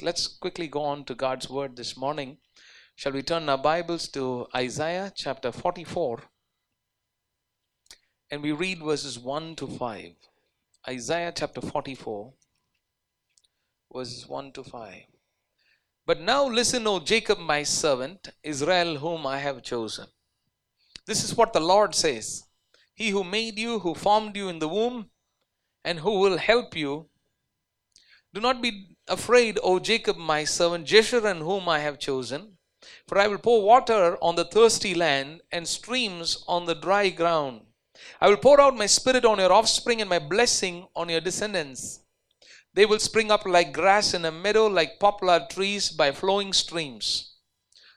Let's quickly go on to God's word this morning. Shall we turn our Bibles to Isaiah chapter 44? And we read verses 1 to 5. Isaiah chapter 44, verses 1 to 5. But now listen, O Jacob, my servant, Israel, whom I have chosen. This is what the Lord says He who made you, who formed you in the womb, and who will help you. Do not be afraid, O Jacob, my servant, Jeshurun, whom I have chosen. For I will pour water on the thirsty land and streams on the dry ground. I will pour out my spirit on your offspring and my blessing on your descendants. They will spring up like grass in a meadow, like poplar trees by flowing streams.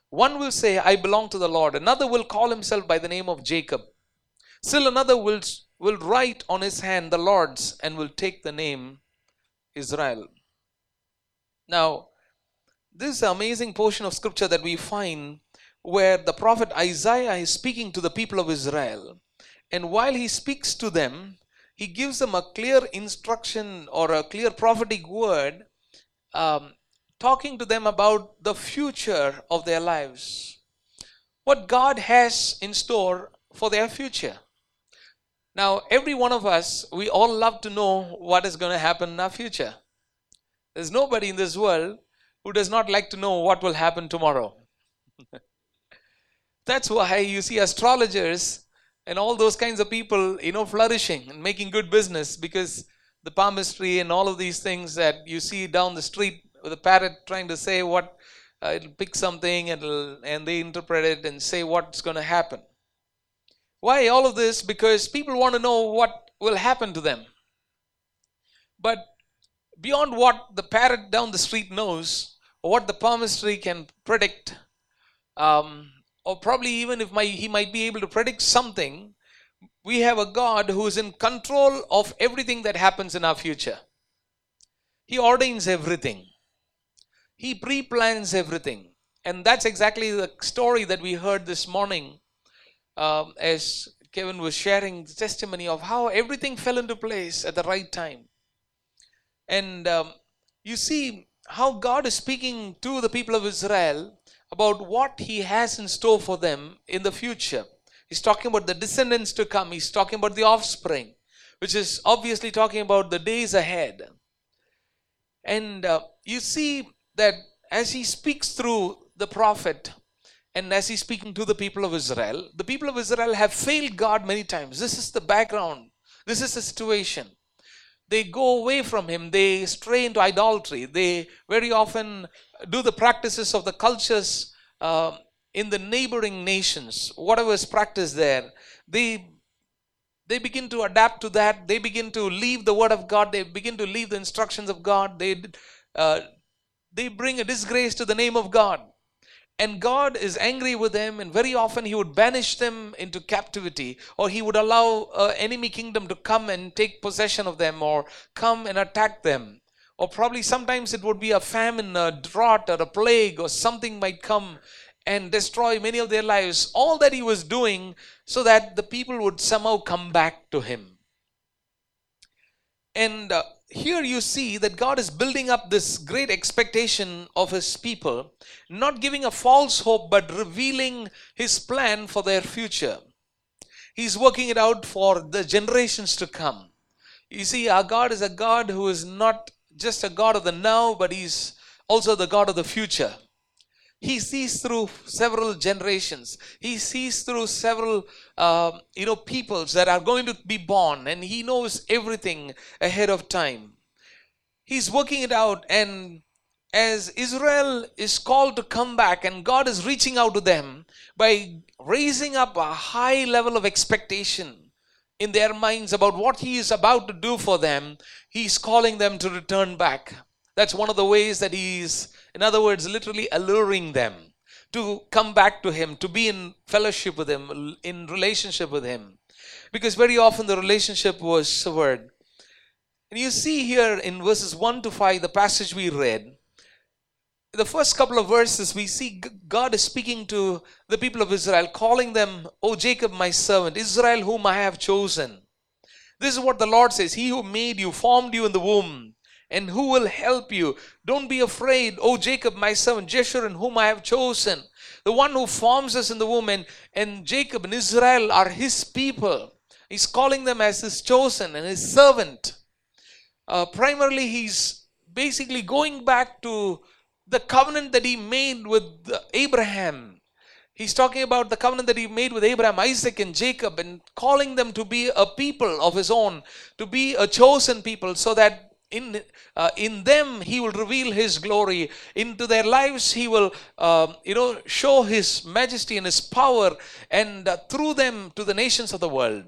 One will say, I belong to the Lord. Another will call himself by the name of Jacob. Still another will, will write on his hand the Lord's and will take the name Israel. Now, this amazing portion of scripture that we find where the prophet Isaiah is speaking to the people of Israel. And while he speaks to them, he gives them a clear instruction or a clear prophetic word, um, talking to them about the future of their lives. What God has in store for their future. Now, every one of us, we all love to know what is going to happen in our future. There's nobody in this world who does not like to know what will happen tomorrow. That's why you see astrologers and all those kinds of people, you know, flourishing and making good business because the palmistry and all of these things that you see down the street with a parrot trying to say what uh, it'll pick something and and they interpret it and say what's going to happen. Why all of this? Because people want to know what will happen to them. But beyond what the parrot down the street knows, or what the palmistry can predict, um, or probably even if my, he might be able to predict something, we have a God who is in control of everything that happens in our future. He ordains everything, He pre plans everything. And that's exactly the story that we heard this morning um, as Kevin was sharing the testimony of how everything fell into place at the right time. And um, you see how God is speaking to the people of Israel about what He has in store for them in the future. He's talking about the descendants to come, He's talking about the offspring, which is obviously talking about the days ahead. And uh, you see that as He speaks through the prophet, and as he's speaking to the people of Israel, the people of Israel have failed God many times. This is the background. This is the situation they go away from him. They stray into idolatry. They very often do the practices of the cultures uh, in the neighboring nations. Whatever is practiced there they they begin to adapt to that. They begin to leave the word of god. They begin to leave the instructions of god. They uh, they bring a disgrace to the name of god and God is angry with them, and very often He would banish them into captivity, or He would allow an enemy kingdom to come and take possession of them, or come and attack them. Or probably sometimes it would be a famine, a drought, or a plague, or something might come and destroy many of their lives. All that He was doing so that the people would somehow come back to Him. And uh, here you see that God is building up this great expectation of His people, not giving a false hope, but revealing His plan for their future. He's working it out for the generations to come. You see, our God is a God who is not just a God of the now, but He's also the God of the future. He sees through several generations. He sees through several, uh, you know, peoples that are going to be born, and he knows everything ahead of time. He's working it out, and as Israel is called to come back, and God is reaching out to them by raising up a high level of expectation in their minds about what He is about to do for them, He's calling them to return back. That's one of the ways that He's in other words, literally alluring them to come back to Him, to be in fellowship with Him, in relationship with Him. Because very often the relationship was severed. And you see here in verses 1 to 5, the passage we read, the first couple of verses, we see God is speaking to the people of Israel, calling them, O Jacob, my servant, Israel, whom I have chosen. This is what the Lord says He who made you, formed you in the womb, and who will help you. Don't be afraid, O Jacob, my servant, Jeshurun, whom I have chosen, the one who forms us in the womb. And, and Jacob and Israel are his people. He's calling them as his chosen and his servant. Uh, primarily, he's basically going back to the covenant that he made with Abraham. He's talking about the covenant that he made with Abraham, Isaac, and Jacob, and calling them to be a people of his own, to be a chosen people, so that in uh, in them he will reveal his glory into their lives he will uh, you know show his majesty and his power and uh, through them to the nations of the world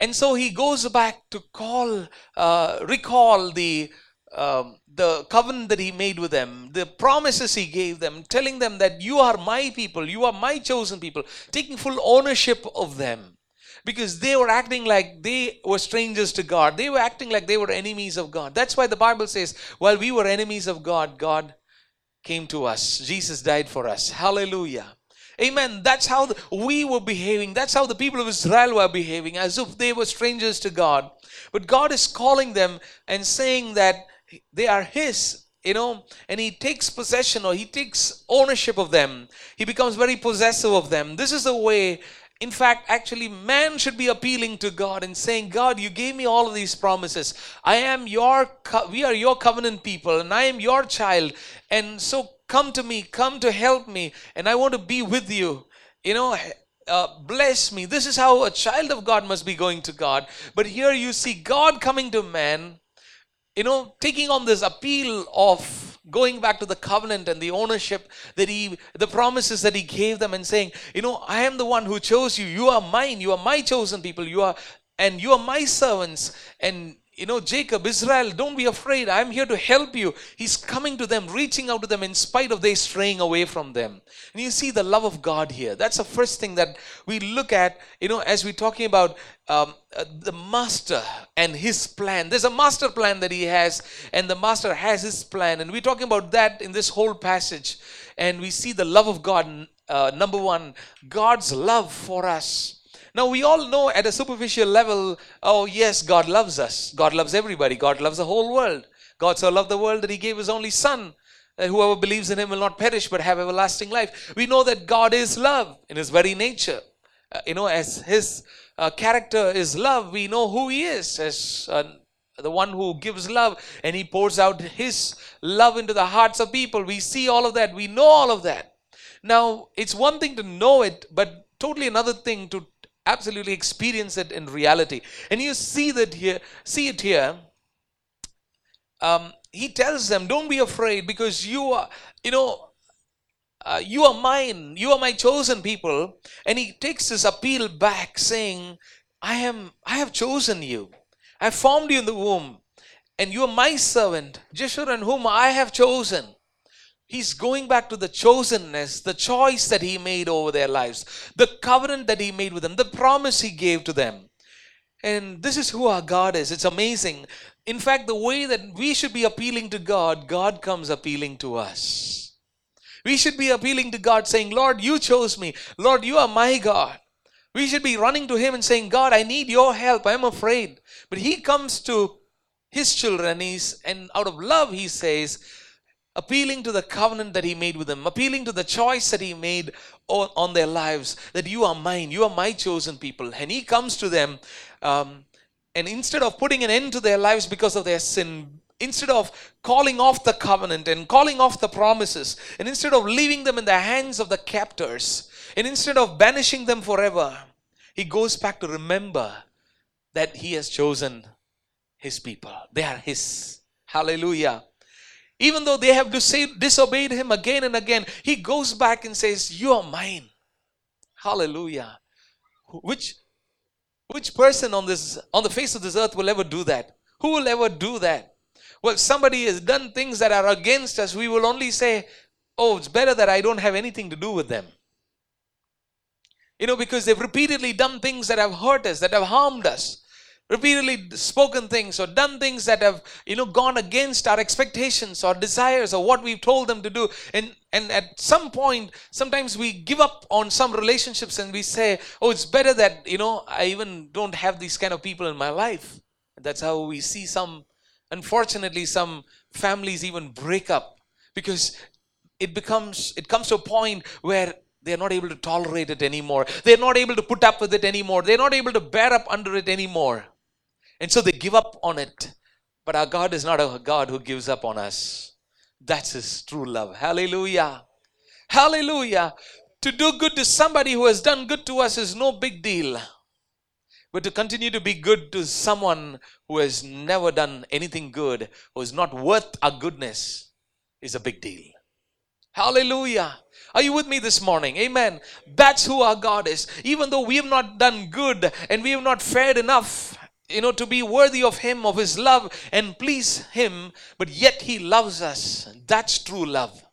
and so he goes back to call uh, recall the um, the covenant that he made with them, the promises he gave them, telling them that you are my people, you are my chosen people, taking full ownership of them. Because they were acting like they were strangers to God. They were acting like they were enemies of God. That's why the Bible says, while we were enemies of God, God came to us. Jesus died for us. Hallelujah. Amen. That's how the, we were behaving. That's how the people of Israel were behaving, as if they were strangers to God. But God is calling them and saying that they are his you know and he takes possession or he takes ownership of them he becomes very possessive of them this is the way in fact actually man should be appealing to god and saying god you gave me all of these promises. I am your co- we are your covenant people and i am your child. And so come to me come to help me and i want to be with you. You know uh, bless me. This is how a child of god must be going to god. But here you see god coming to man you know, taking on this appeal of going back to the covenant and the ownership that he, the promises that he gave them and saying, you know, I am the one who chose you. You are mine. You are my chosen people. You are, and you are my servants. And you know, Jacob, Israel, don't be afraid. I'm here to help you. He's coming to them, reaching out to them in spite of they straying away from them. And you see the love of God here. That's the first thing that we look at, you know, as we're talking about um, uh, the master and his plan. There's a master plan that he has, and the master has his plan. And we're talking about that in this whole passage. And we see the love of God. Uh, number one, God's love for us. Now, we all know at a superficial level, oh, yes, God loves us. God loves everybody. God loves the whole world. God so loved the world that he gave his only Son, that whoever believes in him will not perish but have everlasting life. We know that God is love in his very nature. Uh, you know, as his uh, character is love, we know who he is as uh, the one who gives love and he pours out his love into the hearts of people. We see all of that. We know all of that. Now, it's one thing to know it, but totally another thing to absolutely experience it in reality. And you see that here, see it here. Um, he tells them, "Don't be afraid, because you are, you know, uh, you are mine. You are my chosen people." And he takes this appeal back, saying, "I am. I have chosen you. I formed you in the womb, and you are my servant, Jeshurun, whom I have chosen." He's going back to the chosenness, the choice that he made over their lives, the covenant that he made with them, the promise he gave to them. And this is who our God is. It's amazing. In fact, the way that we should be appealing to God, God comes appealing to us. We should be appealing to God, saying, Lord, you chose me. Lord, you are my God. We should be running to Him and saying, God, I need your help. I'm afraid. But He comes to His children, he's, and out of love, He says, appealing to the covenant that he made with them, appealing to the choice that he made on, on their lives, that you are mine, you are my chosen people. And he comes to them, um, and instead of putting an end to their lives because of their sin, instead of calling off the covenant and calling off the promises, and instead of leaving them in the hands of the captors, and instead of banishing them forever, he goes back to remember that he has chosen his people. They are his. Hallelujah. Even though they have disobeyed him again and again, he goes back and says, You are mine. Hallelujah. Which which person on this on the face of this earth will ever do that? Who will ever do that? Well, somebody has done things that are against us. We will only say, Oh, it's better that I don't have anything to do with them. You know, because they've repeatedly done things that have hurt us, that have harmed us repeatedly spoken things or done things that have you know gone against our expectations or desires or what we've told them to do and and at some point sometimes we give up on some relationships and we say oh it's better that you know i even don't have these kind of people in my life that's how we see some Unfortunately, some families even break up because it becomes it comes to a point where they're not able to tolerate it anymore. They're not able to put up with it anymore. They're not able to bear up under it anymore. And so they give up on it. But our God is not a God who gives up on us. That's His true love. Hallelujah. Hallelujah. To do good to somebody who has done good to us is no big deal. But to continue to be good to someone who has never done anything good, who is not worth our goodness, is a big deal. Hallelujah. Are you with me this morning? Amen. That's who our God is. Even though we have not done good and we have not fared enough, you know, to be worthy of Him, of His love, and please Him, but yet He loves us. That's true love.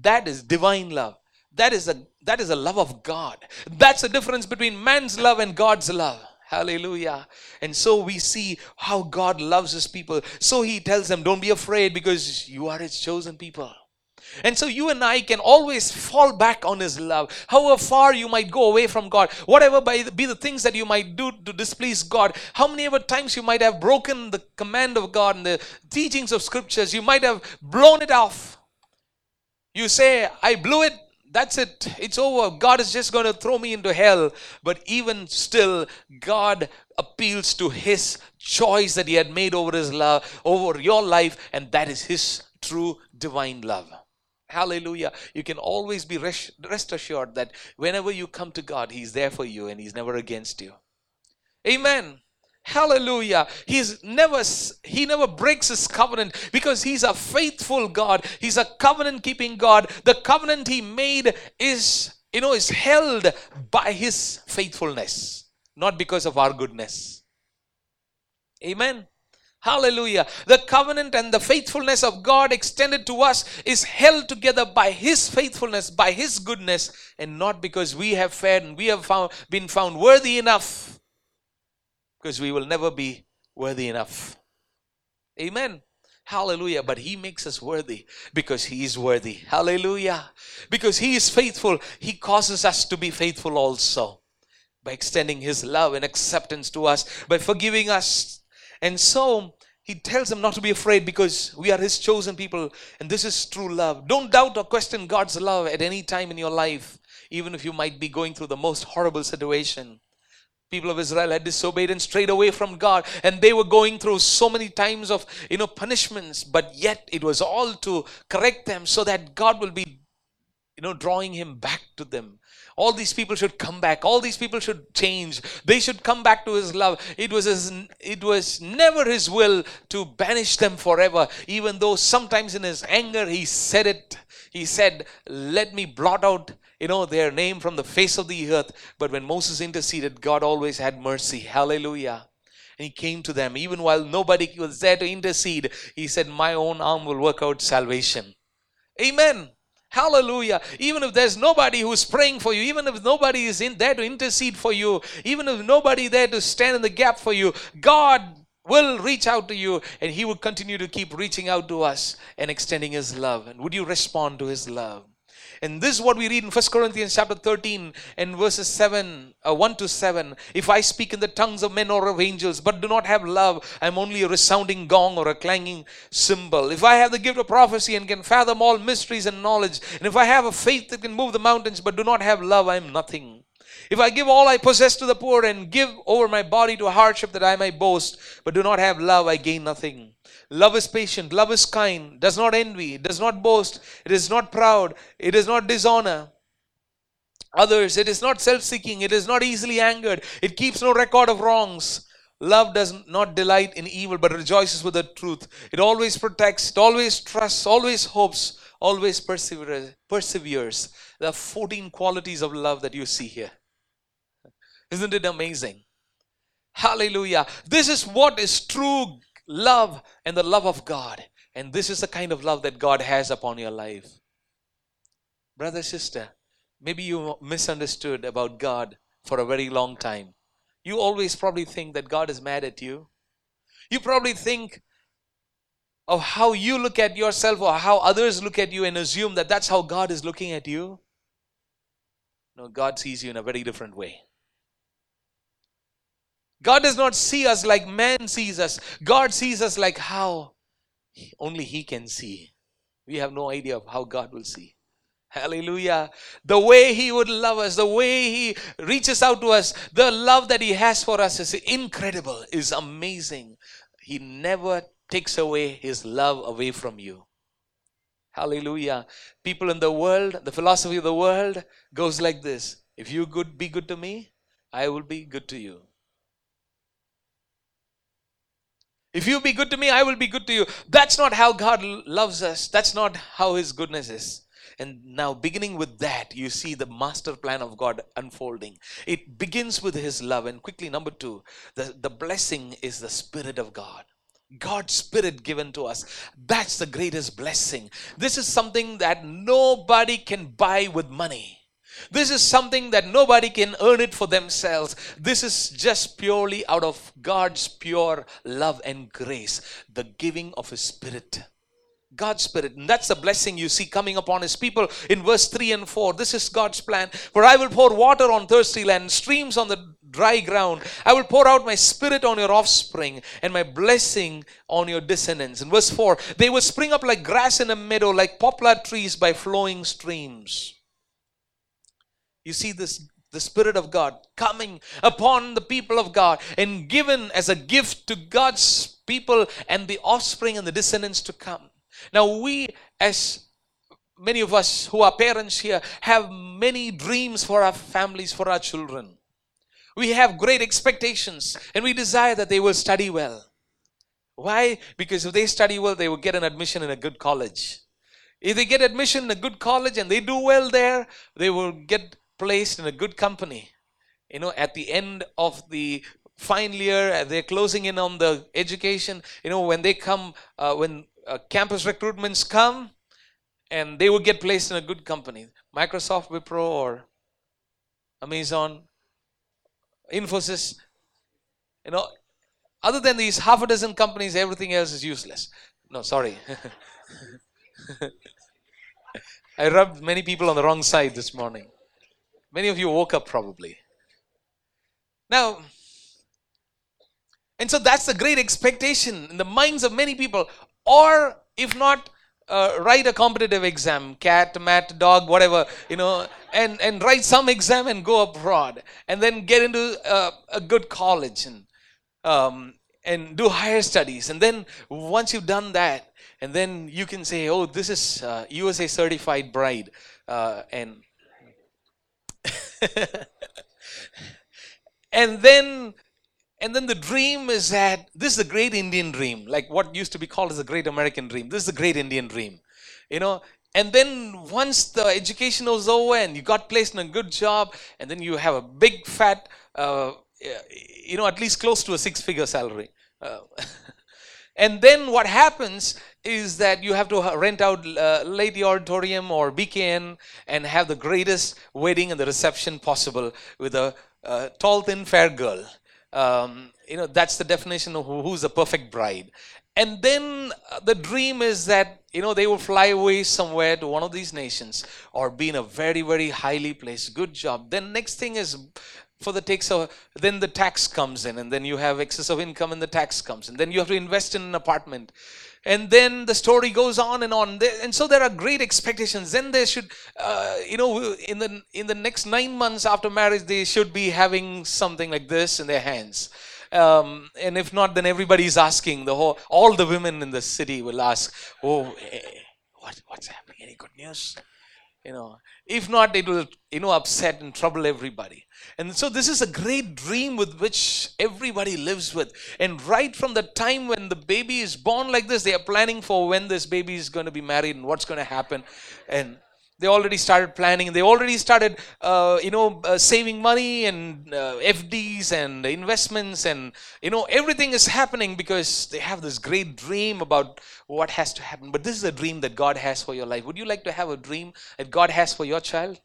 That is divine love. That is a that is a love of God. That's the difference between man's love and God's love. Hallelujah. And so we see how God loves his people. So he tells them, Don't be afraid because you are his chosen people. And so you and I can always fall back on His love. However far you might go away from God, whatever be the things that you might do to displease God, how many ever times you might have broken the command of God and the teachings of scriptures, you might have blown it off. You say, I blew it, that's it. It's over. God is just going to throw me into hell. But even still, God appeals to his choice that he had made over his love, over your life, and that is his true divine love. Hallelujah. You can always be rest, rest assured that whenever you come to God, He's there for you and He's never against you. Amen. Hallelujah. He's never he never breaks his covenant because he's a faithful God. He's a covenant keeping God. The covenant he made is you know is held by his faithfulness, not because of our goodness. Amen. Hallelujah. The covenant and the faithfulness of God extended to us is held together by His faithfulness, by His goodness, and not because we have fared and we have found, been found worthy enough, because we will never be worthy enough. Amen. Hallelujah. But He makes us worthy because He is worthy. Hallelujah. Because He is faithful, He causes us to be faithful also by extending His love and acceptance to us, by forgiving us and so he tells them not to be afraid because we are his chosen people and this is true love. Don't doubt or question God's love at any time in your life, even if you might be going through the most horrible situation. People of Israel had disobeyed and strayed away from God, and they were going through so many times of you know punishments, but yet it was all to correct them so that God will be you know drawing him back to them all these people should come back. All these people should change. They should come back to his love. It was his, it was never his will to banish them forever. Even though sometimes in his anger he said it. He said let me blot out you know their name from the face of the earth. But when moses interceded god always had mercy. Hallelujah. And he came to them. Even while nobody was there to intercede he said my own arm will work out salvation. Amen Hallelujah. Even if there's nobody who's praying for you, even if nobody is in there to intercede for you, even if nobody there to stand in the gap for you, God will reach out to you and he will continue to keep reaching out to us and extending his love. And would you respond to his love? And this is what we read in 1 Corinthians chapter 13 and verses 7, uh, 1 to 7. If I speak in the tongues of men or of angels, but do not have love, I'm only a resounding gong or a clanging cymbal. If I have the gift of prophecy and can fathom all mysteries and knowledge, and if I have a faith that can move the mountains, but do not have love, I'm nothing. If I give all I possess to the poor and give over my body to hardship that I may boast, but do not have love, I gain nothing. Love is patient, love is kind, does not envy, does not boast, it is not proud, it is not dishonor others, it is not self seeking, it is not easily angered, it keeps no record of wrongs. Love does not delight in evil but rejoices with the truth. It always protects, it always trusts, always hopes, always perseveres. There are 14 qualities of love that you see here. Isn't it amazing? Hallelujah. This is what is true love and the love of God. And this is the kind of love that God has upon your life. Brother, sister, maybe you misunderstood about God for a very long time. You always probably think that God is mad at you. You probably think of how you look at yourself or how others look at you and assume that that's how God is looking at you. No, God sees you in a very different way. God does not see us like man sees us. God sees us like how only He can see. We have no idea of how God will see. Hallelujah. The way He would love us, the way He reaches out to us, the love that He has for us is incredible, is amazing. He never takes away His love away from you. Hallelujah. People in the world, the philosophy of the world goes like this If you good be good to me, I will be good to you. If you be good to me, I will be good to you. That's not how God loves us. That's not how His goodness is. And now, beginning with that, you see the master plan of God unfolding. It begins with His love. And quickly, number two, the, the blessing is the Spirit of God. God's Spirit given to us. That's the greatest blessing. This is something that nobody can buy with money. This is something that nobody can earn it for themselves. This is just purely out of God's pure love and grace, the giving of His Spirit. God's Spirit. And that's the blessing you see coming upon His people in verse 3 and 4. This is God's plan. For I will pour water on thirsty land, streams on the dry ground. I will pour out my Spirit on your offspring and my blessing on your descendants. In verse 4, they will spring up like grass in a meadow, like poplar trees by flowing streams. You see this the Spirit of God coming upon the people of God and given as a gift to God's people and the offspring and the descendants to come. Now, we, as many of us who are parents here, have many dreams for our families, for our children. We have great expectations and we desire that they will study well. Why? Because if they study well, they will get an admission in a good college. If they get admission in a good college and they do well there, they will get placed in a good company. You know, at the end of the final year, they're closing in on the education. You know, when they come, uh, when uh, campus recruitments come and they will get placed in a good company microsoft wipro or amazon infosys you know other than these half a dozen companies everything else is useless no sorry i rubbed many people on the wrong side this morning many of you woke up probably. Now and so that's the great expectation in the minds of many people. Or if not uh, write a competitive exam cat mat dog whatever you know and and write some exam and go abroad and then get into uh, a good college and um, and do higher studies. And then once you've done that and then you can say oh this is uh, usa certified bride uh, and and then and then the dream is that this is the great Indian dream, like what used to be called as the great American dream. This is the great Indian dream. You know, and then once the education was over and you got placed in a good job, and then you have a big fat, uh, you know, at least close to a six figure salary. Uh, and then what happens is that you have to rent out uh, Lady Auditorium or BKN and have the greatest wedding and the reception possible with a uh, tall, thin, fair girl um, you know, that's the definition of who's a perfect bride. And then uh, the dream is that, you know, they will fly away somewhere to one of these nations or be in a very, very highly placed, good job. Then next thing is for the takes of, then the tax comes in and then you have excess of income and the tax comes and then you have to invest in an apartment and then the story goes on and on. And so there are great expectations. Then they should uh, you know in the in the next nine months after marriage they should be having something like this in their hands. Um, and if not then everybody's asking the whole all the women in the city will ask oh eh, what, what's happening? Any good news? You know if not it will you know upset and trouble everybody and so this is a great dream with which everybody lives with. And right from the time when the baby is born like this, they are planning for when this baby is going to be married and what's going to happen. And they already started planning. They already started, uh, you know, uh, saving money and uh, FDs and investments, and you know, everything is happening because they have this great dream about what has to happen. But this is a dream that God has for your life. Would you like to have a dream that God has for your child?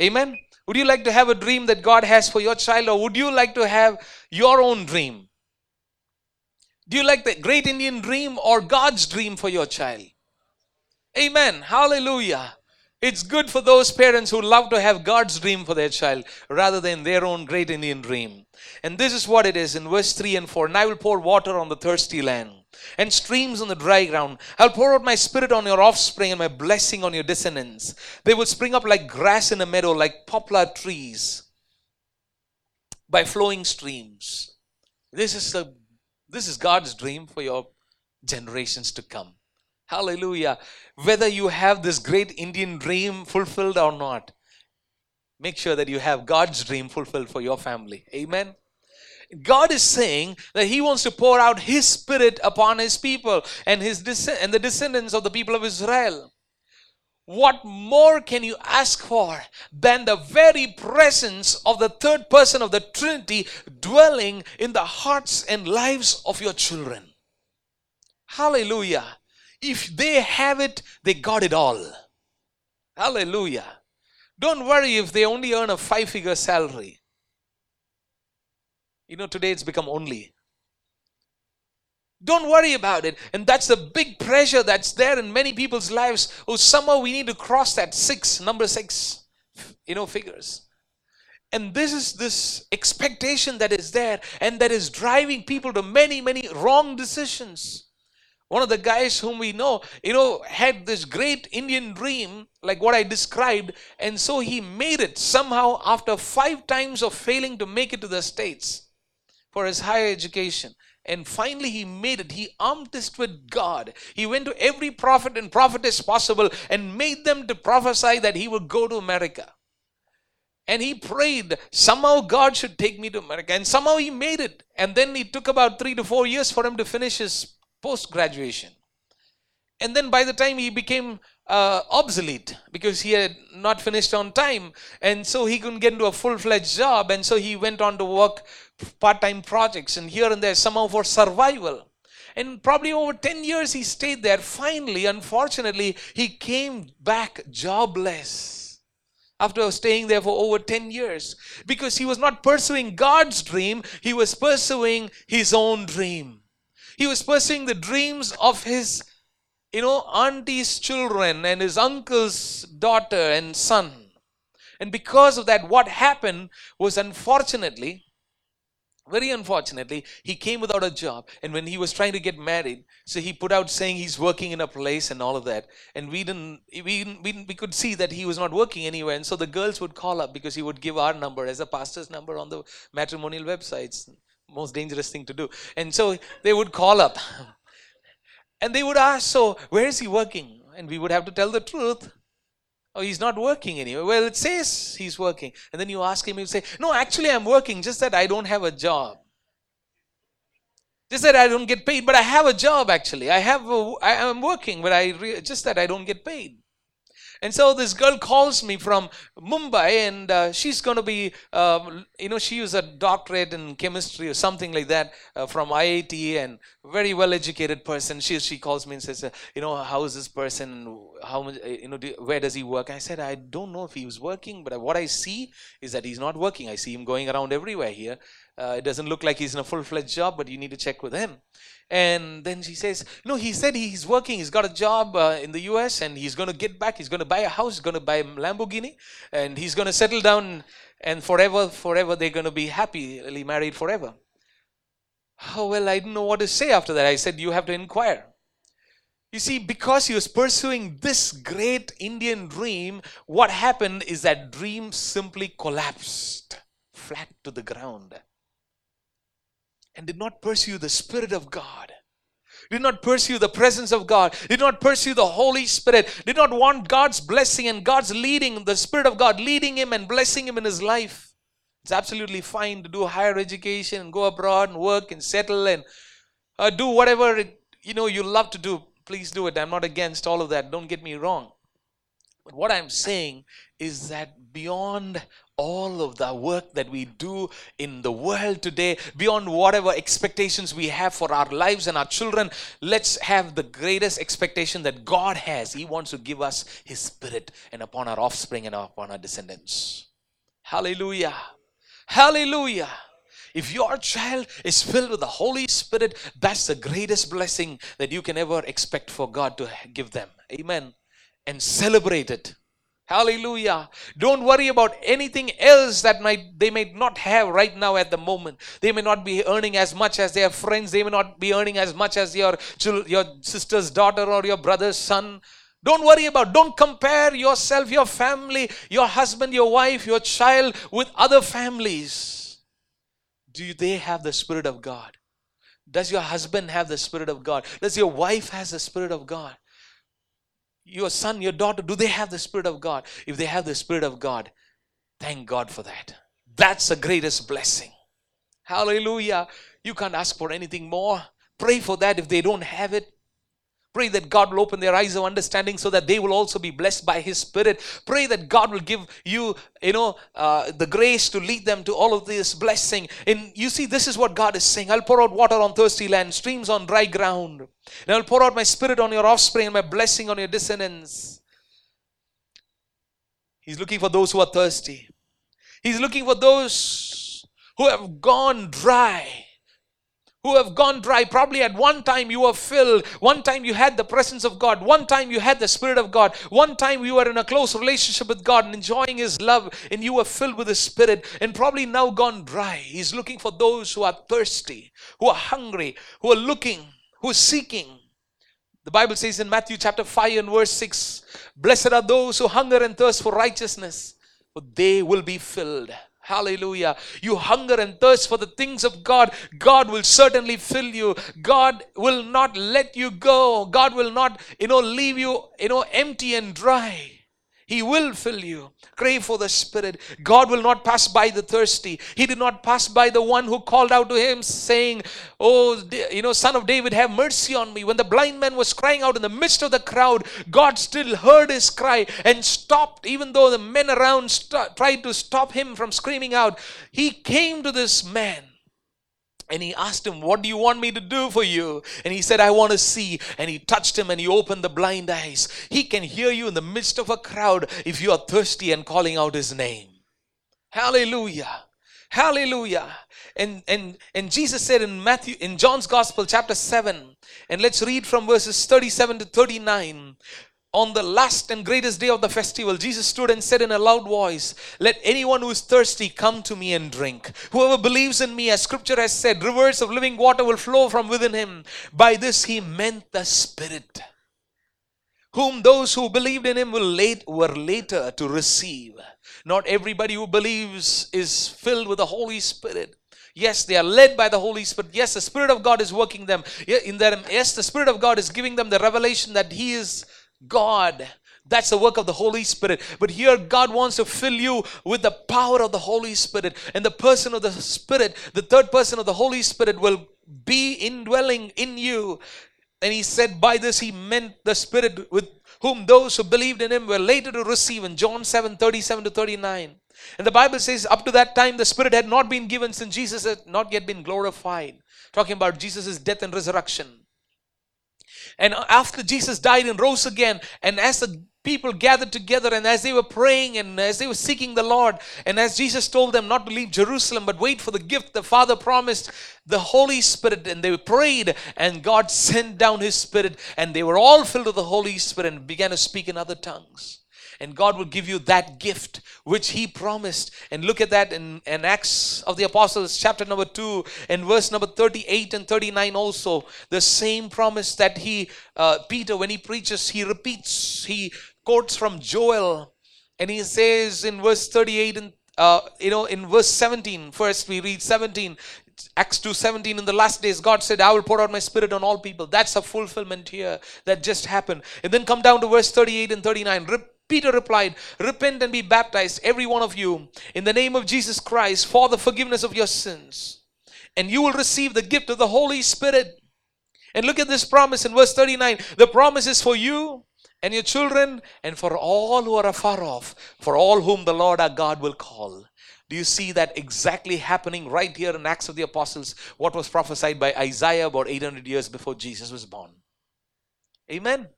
Amen. Would you like to have a dream that God has for your child, or would you like to have your own dream? Do you like the great Indian dream or God's dream for your child? Amen. Hallelujah. It's good for those parents who love to have God's dream for their child rather than their own great Indian dream. And this is what it is in verse 3 and 4 And I will pour water on the thirsty land and streams on the dry ground. I'll pour out my spirit on your offspring and my blessing on your descendants. They will spring up like grass in a meadow, like poplar trees by flowing streams. This is the this is God's dream for your generations to come. Hallelujah. Whether you have this great Indian dream fulfilled or not, make sure that you have God's dream fulfilled for your family. Amen. God is saying that He wants to pour out His Spirit upon His people and His and the descendants of the people of Israel. What more can you ask for than the very presence of the third person of the Trinity dwelling in the hearts and lives of your children? Hallelujah. If they have it, they got it all. Hallelujah. Don't worry if they only earn a five figure salary. You know, today it's become only. Don't worry about it. And that's the big pressure that's there in many people's lives. Oh, somehow we need to cross that six, number six, you know, figures. And this is this expectation that is there and that is driving people to many, many wrong decisions. One of the guys whom we know, you know, had this great Indian dream, like what I described, and so he made it somehow after five times of failing to make it to the States for his higher education. And finally, he made it. He armed with God. He went to every prophet and prophetess possible and made them to prophesy that he would go to America. And he prayed, somehow God should take me to America. And somehow he made it. And then it took about three to four years for him to finish his post graduation. And then by the time he became uh, obsolete because he had not finished on time, and so he couldn't get into a full fledged job, and so he went on to work part time projects and here and there, somehow for survival. And probably over 10 years he stayed there. Finally, unfortunately, he came back jobless after staying there for over 10 years because he was not pursuing God's dream, he was pursuing his own dream. He was pursuing the dreams of his, you know, auntie's children and his uncle's daughter and son. And because of that, what happened was unfortunately, very unfortunately, he came without a job. And when he was trying to get married, so he put out saying he's working in a place and all of that. And we didn't, we, we, we could see that he was not working anywhere. And so the girls would call up because he would give our number as a pastor's number on the matrimonial websites. Most dangerous thing to do. And so they would call up. And they would ask, So, where is he working? And we would have to tell the truth. Oh, he's not working anyway. Well, it says he's working. And then you ask him, he'll say, No, actually, I'm working, just that I don't have a job. Just that I don't get paid, but I have a job actually. I have, a, I am working, but I re- just that I don't get paid. And so this girl calls me from Mumbai, and uh, she's going to be, uh, you know, she was a doctorate in chemistry or something like that uh, from IIT, and very well educated person. She she calls me and says, uh, you know, how is this person? How much? Uh, you know, do, where does he work? I said, I don't know if he was working, but what I see is that he's not working. I see him going around everywhere here. Uh, it doesn't look like he's in a full fledged job, but you need to check with him. And then she says, No, he said he's working. He's got a job uh, in the US and he's going to get back. He's going to buy a house. He's going to buy a Lamborghini and he's going to settle down and forever, forever, they're going to be happily married forever. Oh, well, I didn't know what to say after that. I said, You have to inquire. You see, because he was pursuing this great Indian dream, what happened is that dream simply collapsed flat to the ground and did not pursue the Spirit of God, did not pursue the presence of God, did not pursue the Holy Spirit, did not want God's blessing and God's leading, the Spirit of God leading him and blessing him in his life. It's absolutely fine to do higher education and go abroad and work and settle and uh, do whatever it, you know you love to do. Please do it. I'm not against all of that. Don't get me wrong. But what I'm saying is that beyond all of the work that we do in the world today, beyond whatever expectations we have for our lives and our children, let's have the greatest expectation that God has. He wants to give us His Spirit and upon our offspring and upon our descendants. Hallelujah. Hallelujah. If your child is filled with the Holy Spirit, that's the greatest blessing that you can ever expect for God to give them. Amen. And celebrate it. Hallelujah. Don't worry about anything else that might they may not have right now at the moment. They may not be earning as much as their friends. They may not be earning as much as your your sister's daughter or your brother's son. Don't worry about, don't compare yourself, your family, your husband, your wife, your child with other families. Do they have the Spirit of God? Does your husband have the Spirit of God? Does your wife has the Spirit of God? Your son, your daughter, do they have the Spirit of God? If they have the Spirit of God, thank God for that. That's the greatest blessing. Hallelujah. You can't ask for anything more. Pray for that if they don't have it. Pray that God will open their eyes of understanding so that they will also be blessed by His Spirit. Pray that God will give you, you know, uh, the grace to lead them to all of this blessing. And you see, this is what God is saying I'll pour out water on thirsty land, streams on dry ground. And I'll pour out my Spirit on your offspring and my blessing on your descendants. He's looking for those who are thirsty, He's looking for those who have gone dry who have gone dry. Probably at one time you were filled, one time you had the presence of God, one time you had the Spirit of God, one time you were in a close relationship with God and enjoying His love, and you were filled with the Spirit, and probably now gone dry. He's looking for those who are thirsty, who are hungry, who are looking, who are seeking. The Bible says in Matthew chapter 5 and verse 6 Blessed are those who hunger and thirst for righteousness, for they will be filled. Hallelujah. You hunger and thirst for the things of God. God will certainly fill you. God will not let you go. God will not, you know, leave you, you know, empty and dry. He will fill you. Crave for the Spirit. God will not pass by the thirsty. He did not pass by the one who called out to him, saying, Oh, you know, son of David, have mercy on me. When the blind man was crying out in the midst of the crowd, God still heard his cry and stopped, even though the men around st- tried to stop him from screaming out. He came to this man and he asked him, What do you want me to do for you? And he said, I want to see. And he touched him and he opened the blind eyes. He can hear you in the midst of a crowd if you are thirsty and calling out his name. Hallelujah. Hallelujah. And and and Jesus said in Matthew in John's Gospel chapter 7 and let's read from verses 37 to 39 on the last and greatest day of the festival, Jesus stood and said in a loud voice, Let anyone who is thirsty come to me and drink. Whoever believes in me, as scripture has said, rivers of living water will flow from within him. By this he meant the Spirit, whom those who believed in him will late, were later to receive. Not everybody who believes is filled with the Holy Spirit. Yes, they are led by the Holy Spirit. Yes, the Spirit of God is working them in them. Yes, the Spirit of God is giving them the revelation that He is God. That's the work of the Holy Spirit. But here, God wants to fill you with the power of the Holy Spirit. And the person of the Spirit, the third person of the Holy Spirit, will be indwelling in you. And he said, by this he meant the Spirit with whom those who believed in him were later to receive in John 7 37 to 39. And the Bible says, up to that time, the Spirit had not been given since Jesus had not yet been glorified. Talking about Jesus' death and resurrection. And after Jesus died and rose again, and as the people gathered together and as they were praying and as they were seeking the Lord, and as Jesus told them not to leave Jerusalem but wait for the gift the Father promised, the Holy Spirit, and they prayed, and God sent down His Spirit, and they were all filled with the Holy Spirit and began to speak in other tongues and God will give you that gift which He promised. And look at that in, in Acts of the Apostles, chapter number 2, and verse number 38 and 39 also. The same promise that He, uh, Peter, when he preaches, he repeats, he quotes from Joel, and he says in verse 38 and uh, you know, in verse 17, first we read 17, Acts 2:17 in the last days God said I will pour out my spirit on all people that's a fulfillment here that just happened and then come down to verse 38 and 39 Peter replied, Repent and be baptized, every one of you, in the name of Jesus Christ for the forgiveness of your sins, and you will receive the gift of the Holy Spirit. And look at this promise in verse 39 the promise is for you and your children, and for all who are afar off, for all whom the Lord our God will call. Do you see that exactly happening right here in Acts of the Apostles? What was prophesied by Isaiah about 800 years before Jesus was born? Amen.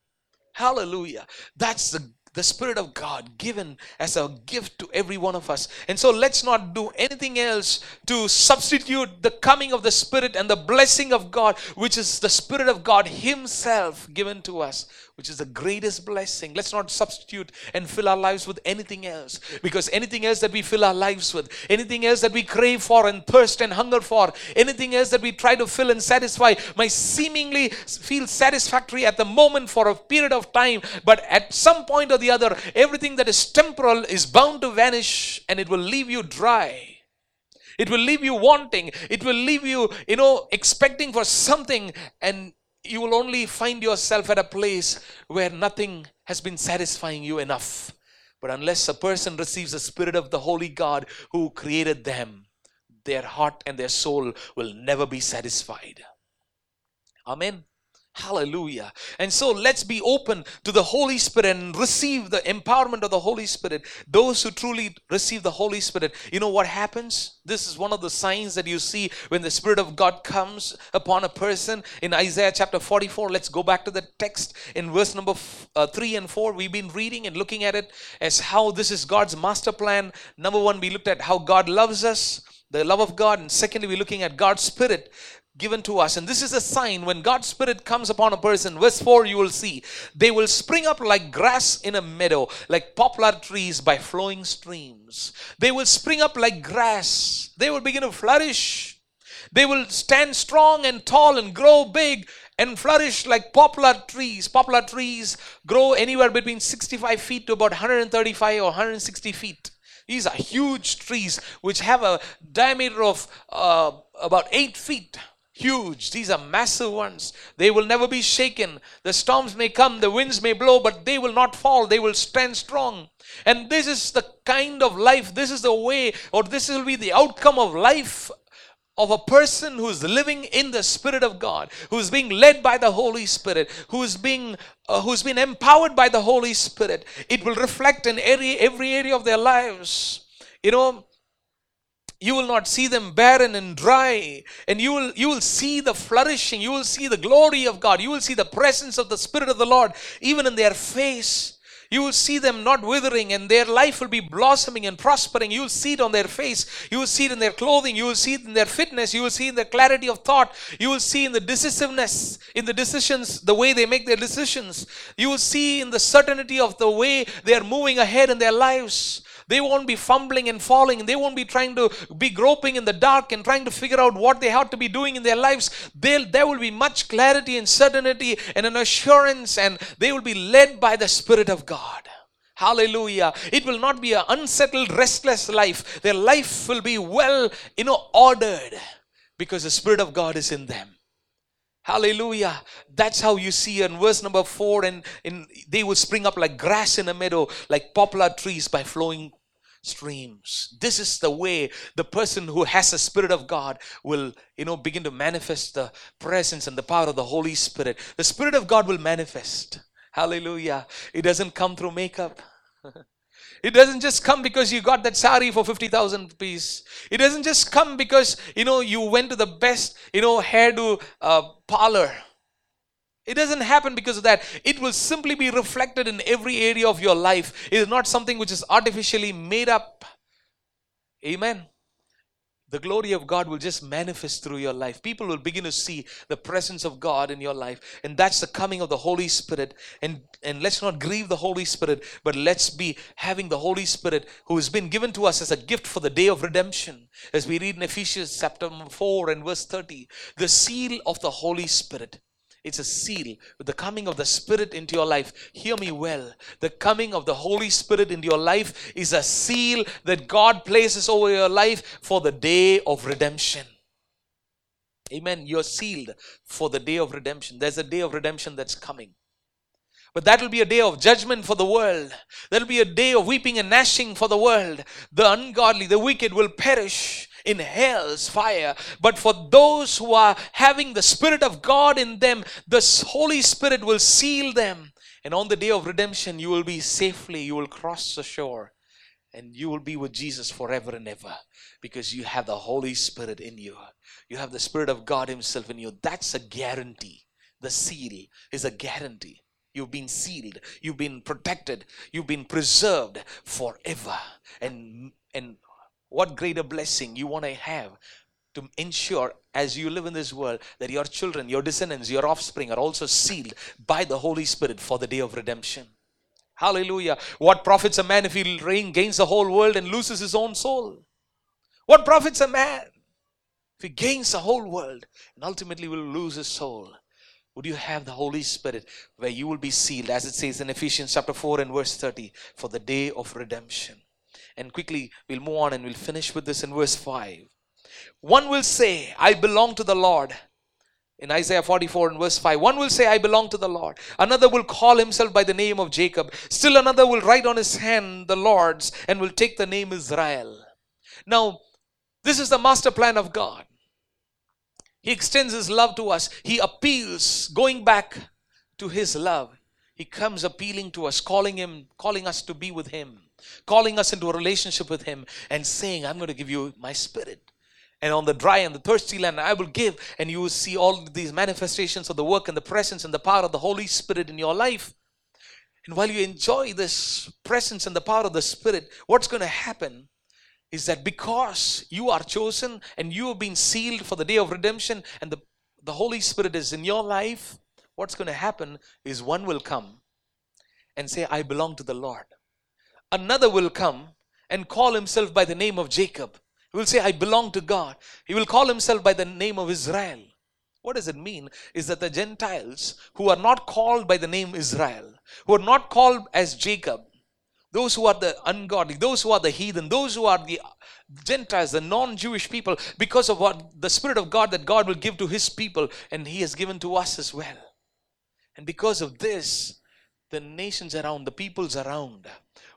Hallelujah. That's the the Spirit of God given as a gift to every one of us. And so let's not do anything else to substitute the coming of the Spirit and the blessing of God, which is the Spirit of God Himself given to us. Which is the greatest blessing. Let's not substitute and fill our lives with anything else because anything else that we fill our lives with, anything else that we crave for and thirst and hunger for, anything else that we try to fill and satisfy might seemingly feel satisfactory at the moment for a period of time, but at some point or the other, everything that is temporal is bound to vanish and it will leave you dry. It will leave you wanting. It will leave you, you know, expecting for something and you will only find yourself at a place where nothing has been satisfying you enough. But unless a person receives the Spirit of the Holy God who created them, their heart and their soul will never be satisfied. Amen. Hallelujah. And so let's be open to the Holy Spirit and receive the empowerment of the Holy Spirit. Those who truly receive the Holy Spirit, you know what happens? This is one of the signs that you see when the Spirit of God comes upon a person in Isaiah chapter 44. Let's go back to the text in verse number uh, 3 and 4. We've been reading and looking at it as how this is God's master plan. Number one, we looked at how God loves us the love of God, and secondly, we're looking at God's Spirit given to us. And this is a sign when God's Spirit comes upon a person. Verse 4, you will see they will spring up like grass in a meadow, like poplar trees by flowing streams. They will spring up like grass, they will begin to flourish. They will stand strong and tall and grow big and flourish like poplar trees. Poplar trees grow anywhere between 65 feet to about 135 or 160 feet. These are huge trees which have a diameter of uh, about 8 feet huge. These are massive ones. They will never be shaken. The storms may come, the winds may blow, but they will not fall. They will stand strong. And this is the kind of life, this is the way, or this will be the outcome of life of a person who's living in the spirit of god who's being led by the holy spirit who's being uh, who's been empowered by the holy spirit. It will reflect in every every area of their lives. You know you will not see them barren and dry and you will you will see the flourishing you will see the glory of god you will see the presence of the spirit of the lord even in their face you will see them not withering and their life will be blossoming and prospering. You will see it on their face. You will see it in their clothing. You will see it in their fitness. You will see in their clarity of thought. You will see in the decisiveness in the decisions the way they make their decisions. You will see in the certainty of the way they are moving ahead in their lives they won't be fumbling and falling. They won't be trying to be groping in the dark and trying to figure out what they have to be doing in their lives. They'll, there will be much clarity and certainty and an assurance, and they will be led by the Spirit of God. Hallelujah. It will not be an unsettled, restless life. Their life will be well, you know, ordered because the Spirit of God is in them. Hallelujah. That's how you see in verse number four, and, and they will spring up like grass in a meadow, like poplar trees by flowing streams. This is the way the person who has the Spirit of God will, you know, begin to manifest the presence and the power of the Holy Spirit. The Spirit of God will manifest. Hallelujah. It doesn't come through makeup. It doesn't just come because you got that sari for 50,000 rupees. It doesn't just come because, you know, you went to the best, you know, hairdo uh, parlor. It doesn't happen because of that. It will simply be reflected in every area of your life. It is not something which is artificially made up. Amen. The glory of God will just manifest through your life. People will begin to see the presence of God in your life. And that's the coming of the Holy Spirit. And, and let's not grieve the Holy Spirit, but let's be having the Holy Spirit who has been given to us as a gift for the day of redemption. As we read in Ephesians chapter 4 and verse 30, the seal of the Holy Spirit it's a seal with the coming of the Spirit into your life. Hear me well. The coming of the Holy Spirit into your life is a seal that God places over your life for the day of redemption. Amen. You're sealed for the day of redemption. There's a day of redemption that's coming. But that will be a day of judgment for the world. There will be a day of weeping and gnashing for the world. The ungodly, the wicked will perish in hell's fire. But for those who are having the Spirit of God in them, the Holy Spirit will seal them. And on the day of redemption, you will be safely, you will cross the shore and you will be with Jesus forever and ever because you have the Holy Spirit in you. You have the Spirit of God Himself in you. That's a guarantee. The seal is a guarantee. You've been sealed, you've been protected, you've been preserved forever. And and what greater blessing you want to have to ensure as you live in this world that your children, your descendants, your offspring are also sealed by the Holy Spirit for the day of redemption. Hallelujah. What profits a man if he gains the whole world and loses his own soul? What profits a man if he gains the whole world and ultimately will lose his soul? Would you have the Holy Spirit where you will be sealed, as it says in Ephesians chapter 4 and verse 30, for the day of redemption? And quickly, we'll move on and we'll finish with this in verse 5. One will say, I belong to the Lord. In Isaiah 44 and verse 5, one will say, I belong to the Lord. Another will call himself by the name of Jacob. Still another will write on his hand the Lord's and will take the name Israel. Now, this is the master plan of God. He extends his love to us. He appeals, going back to his love. He comes appealing to us, calling him, calling us to be with him, calling us into a relationship with him, and saying, I'm going to give you my spirit and on the dry and the thirsty land I will give, and you will see all these manifestations of the work and the presence and the power of the Holy Spirit in your life. And while you enjoy this presence and the power of the Spirit, what's going to happen is that because you are chosen and you have been sealed for the day of redemption, and the, the Holy Spirit is in your life, what's going to happen is one will come and say, I belong to the Lord. Another will come and call himself by the name of Jacob he will say, I belong to God. He will call himself by the name of Israel. What does it mean? Is that the Gentiles who are not called by the name Israel, who are not called as Jacob, those who are the ungodly, those who are the heathen, those who are the Gentiles, the non Jewish people, because of what the Spirit of God that God will give to His people, and He has given to us as well. And because of this, the nations around, the peoples around,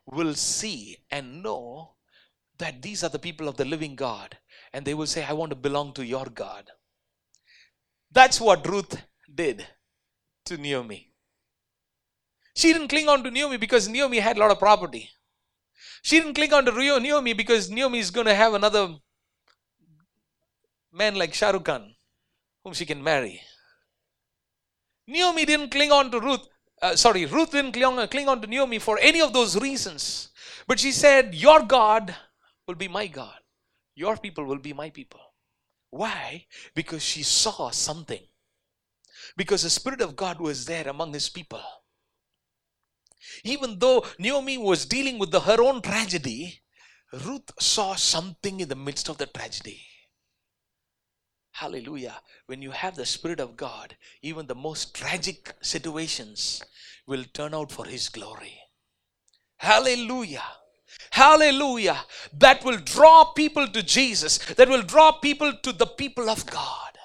will see and know that these are the people of the living God. And they will say, I want to belong to your God. That's what Ruth did to Naomi. She didn't cling on to Naomi because Naomi had a lot of property. She didn't cling on to Naomi because Naomi is going to have another man like Shah Rukh Khan whom she can marry. Naomi didn't cling on to Ruth. Uh, sorry, Ruth didn't cling on, cling on to Naomi for any of those reasons. But she said, Your God will be my God. Your people will be my people. Why? Because she saw something. Because the Spirit of God was there among his people. Even though Naomi was dealing with the, her own tragedy, Ruth saw something in the midst of the tragedy. Hallelujah. When you have the Spirit of God, even the most tragic situations will turn out for His glory. Hallelujah. Hallelujah. That will draw people to Jesus, that will draw people to the people of God.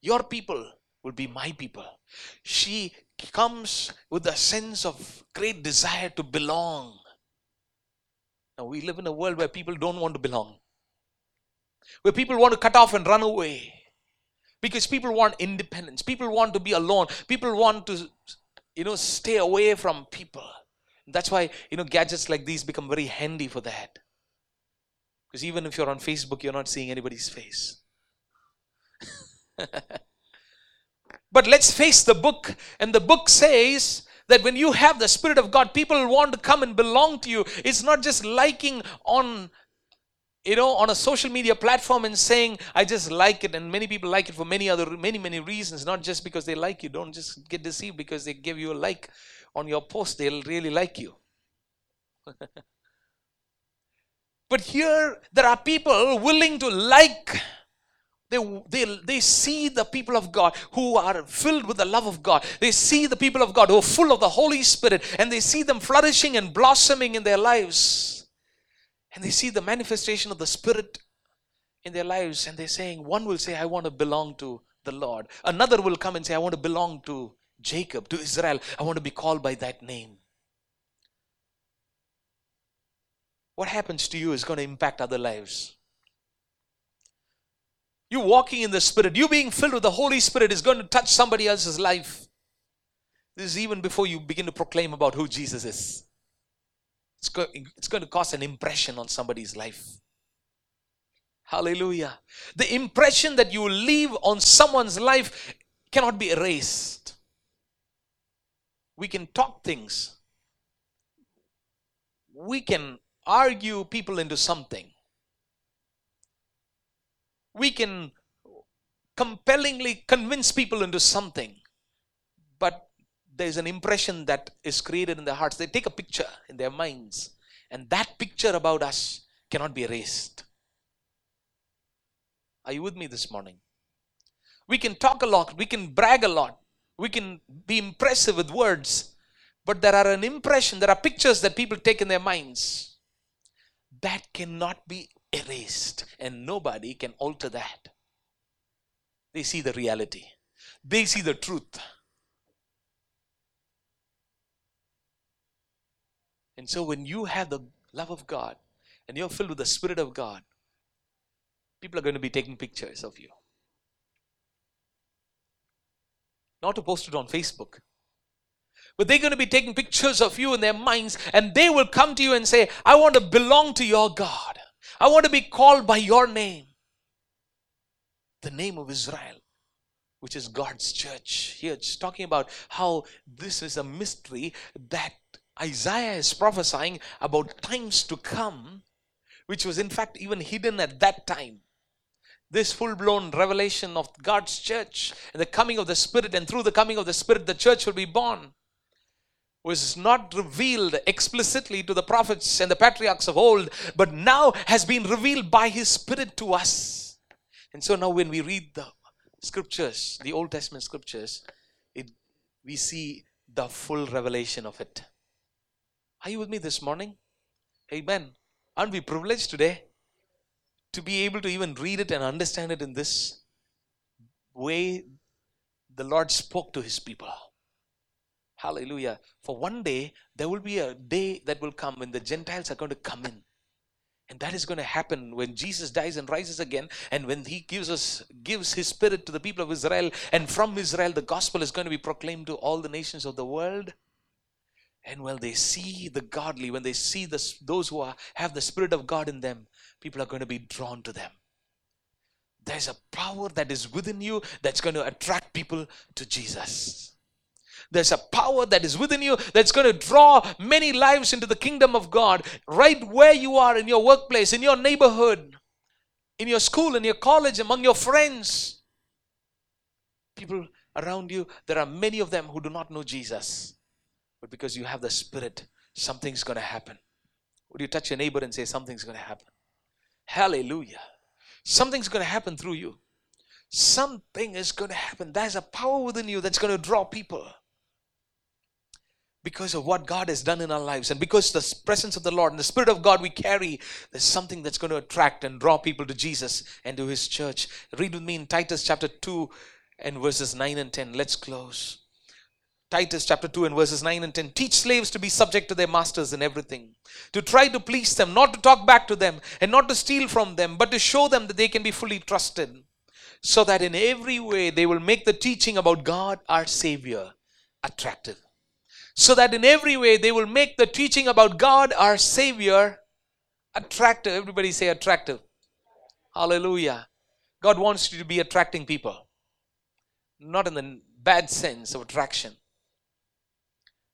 Your people will be my people. She comes with a sense of great desire to belong. Now, we live in a world where people don't want to belong, where people want to cut off and run away. Because people want independence. People want to be alone. People want to, you know, stay away from people. That's why, you know, gadgets like these become very handy for that. Because even if you're on Facebook, you're not seeing anybody's face. but let's face the book. And the book says that when you have the Spirit of God, people want to come and belong to you. It's not just liking on you know on a social media platform and saying i just like it and many people like it for many other many many reasons not just because they like you don't just get deceived because they give you a like on your post, they'll really like you. but here, there are people willing to like. They, they, they see the people of God who are filled with the love of God. They see the people of God who are full of the Holy Spirit and they see them flourishing and blossoming in their lives. And they see the manifestation of the Spirit in their lives and they're saying, one will say, I want to belong to the Lord. Another will come and say, I want to belong to Jacob, to Israel. I want to be called by that name. What happens to you is going to impact other lives. You walking in the Spirit, you being filled with the Holy Spirit is going to touch somebody else's life. This is even before you begin to proclaim about who Jesus is. It's going, it's going to cause an impression on somebody's life. Hallelujah. The impression that you leave on someone's life cannot be erased we can talk things. We can argue people into something. we can compellingly convince people into something, there's an impression that is created in their hearts. They take a picture in their minds, and that picture about us cannot be erased. Are you with me this morning? We can talk a lot, we can brag a lot, we can be impressive with words, but there are an impression, there are pictures that people take in their minds that cannot be erased, and nobody can alter that. They see the reality, they see the truth. And so, when you have the love of God and you're filled with the Spirit of God, people are going to be taking pictures of you. Not to post it on Facebook, but they're going to be taking pictures of you in their minds, and they will come to you and say, I want to belong to your God. I want to be called by your name, the name of Israel, which is God's church. Here it's talking about how this is a mystery that Isaiah is prophesying about times to come, which was in fact even hidden at that time this full blown revelation of God's church and the coming of the Spirit, and through the coming of the Spirit, the church will be born, was not revealed explicitly to the prophets and the patriarchs of old, but now has been revealed by His Spirit to us. And so now, when we read the scriptures, the Old Testament scriptures, it, we see the full revelation of it. Are you with me this morning? Amen. Aren't we privileged today? to be able to even read it and understand it in this way the Lord spoke to his people. Hallelujah. For one day, there will be a day that will come when the Gentiles are going to come in. And that is going to happen when Jesus dies and rises again, and when He gives us gives His Spirit to the people of Israel, and from Israel the gospel is going to be proclaimed to all the nations of the world. And when they see the godly, when they see those who are, have the Spirit of God in them, people are going to be drawn to them. There's a power that is within you that's going to attract people to Jesus. There's a power that is within you that's going to draw many lives into the kingdom of God right where you are in your workplace, in your neighborhood, in your school, in your college, among your friends. People around you, there are many of them who do not know Jesus. But because you have the Spirit, something's going to happen. Would you touch your neighbor and say, Something's going to happen? Hallelujah. Something's going to happen through you. Something is going to happen. There's a power within you that's going to draw people because of what God has done in our lives and because the presence of the Lord and the Spirit of God we carry, there's something that's going to attract and draw people to Jesus and to His church. Read with me in Titus chapter 2 and verses 9 and 10. Let's close. Titus chapter 2 and verses 9 and 10 teach slaves to be subject to their masters in everything, to try to please them, not to talk back to them, and not to steal from them, but to show them that they can be fully trusted, so that in every way they will make the teaching about God, our Savior, attractive. So that in every way they will make the teaching about God, our Savior, attractive. Everybody say attractive. Hallelujah. God wants you to be attracting people, not in the bad sense of attraction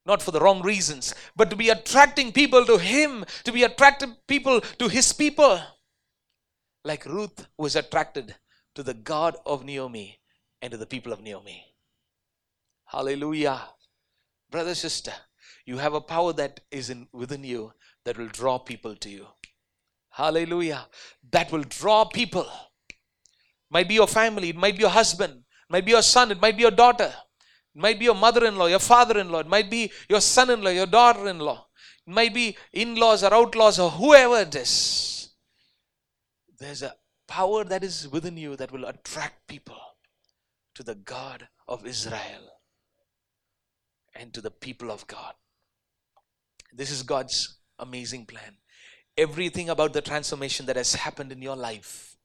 not for the wrong reasons, but to be attracting people to Him, to be attracting people to His people. Like Ruth was attracted to the God of Naomi and to the people of Naomi. Hallelujah. Brother, sister, you have a power that is in, within you that will draw people to you. Hallelujah. That will draw people. Might be your family, it might be your husband, might be your son, it might be your daughter. It might be your mother in law, your father in law, it might be your son in law, your daughter in law, it might be in laws or outlaws or whoever it is. There's a power that is within you that will attract people to the God of Israel and to the people of God. This is God's amazing plan. Everything about the transformation that has happened in your life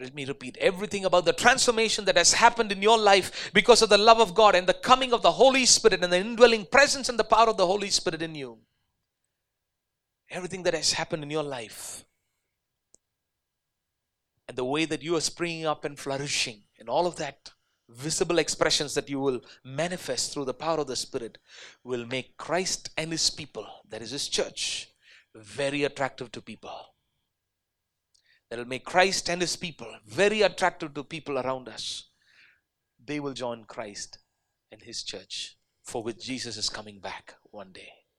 let me repeat everything about the transformation that has happened in your life because of the love of God and the coming of the Holy Spirit and the indwelling presence and the power of the Holy Spirit in you. Everything that has happened in your life and the way that you are springing up and flourishing and all of that visible expressions that you will manifest through the power of the Spirit will make Christ and His people, that is His church, very attractive to people that will make Christ and his people very attractive to people around us, they will join Christ and his church, for which Jesus is coming back one day.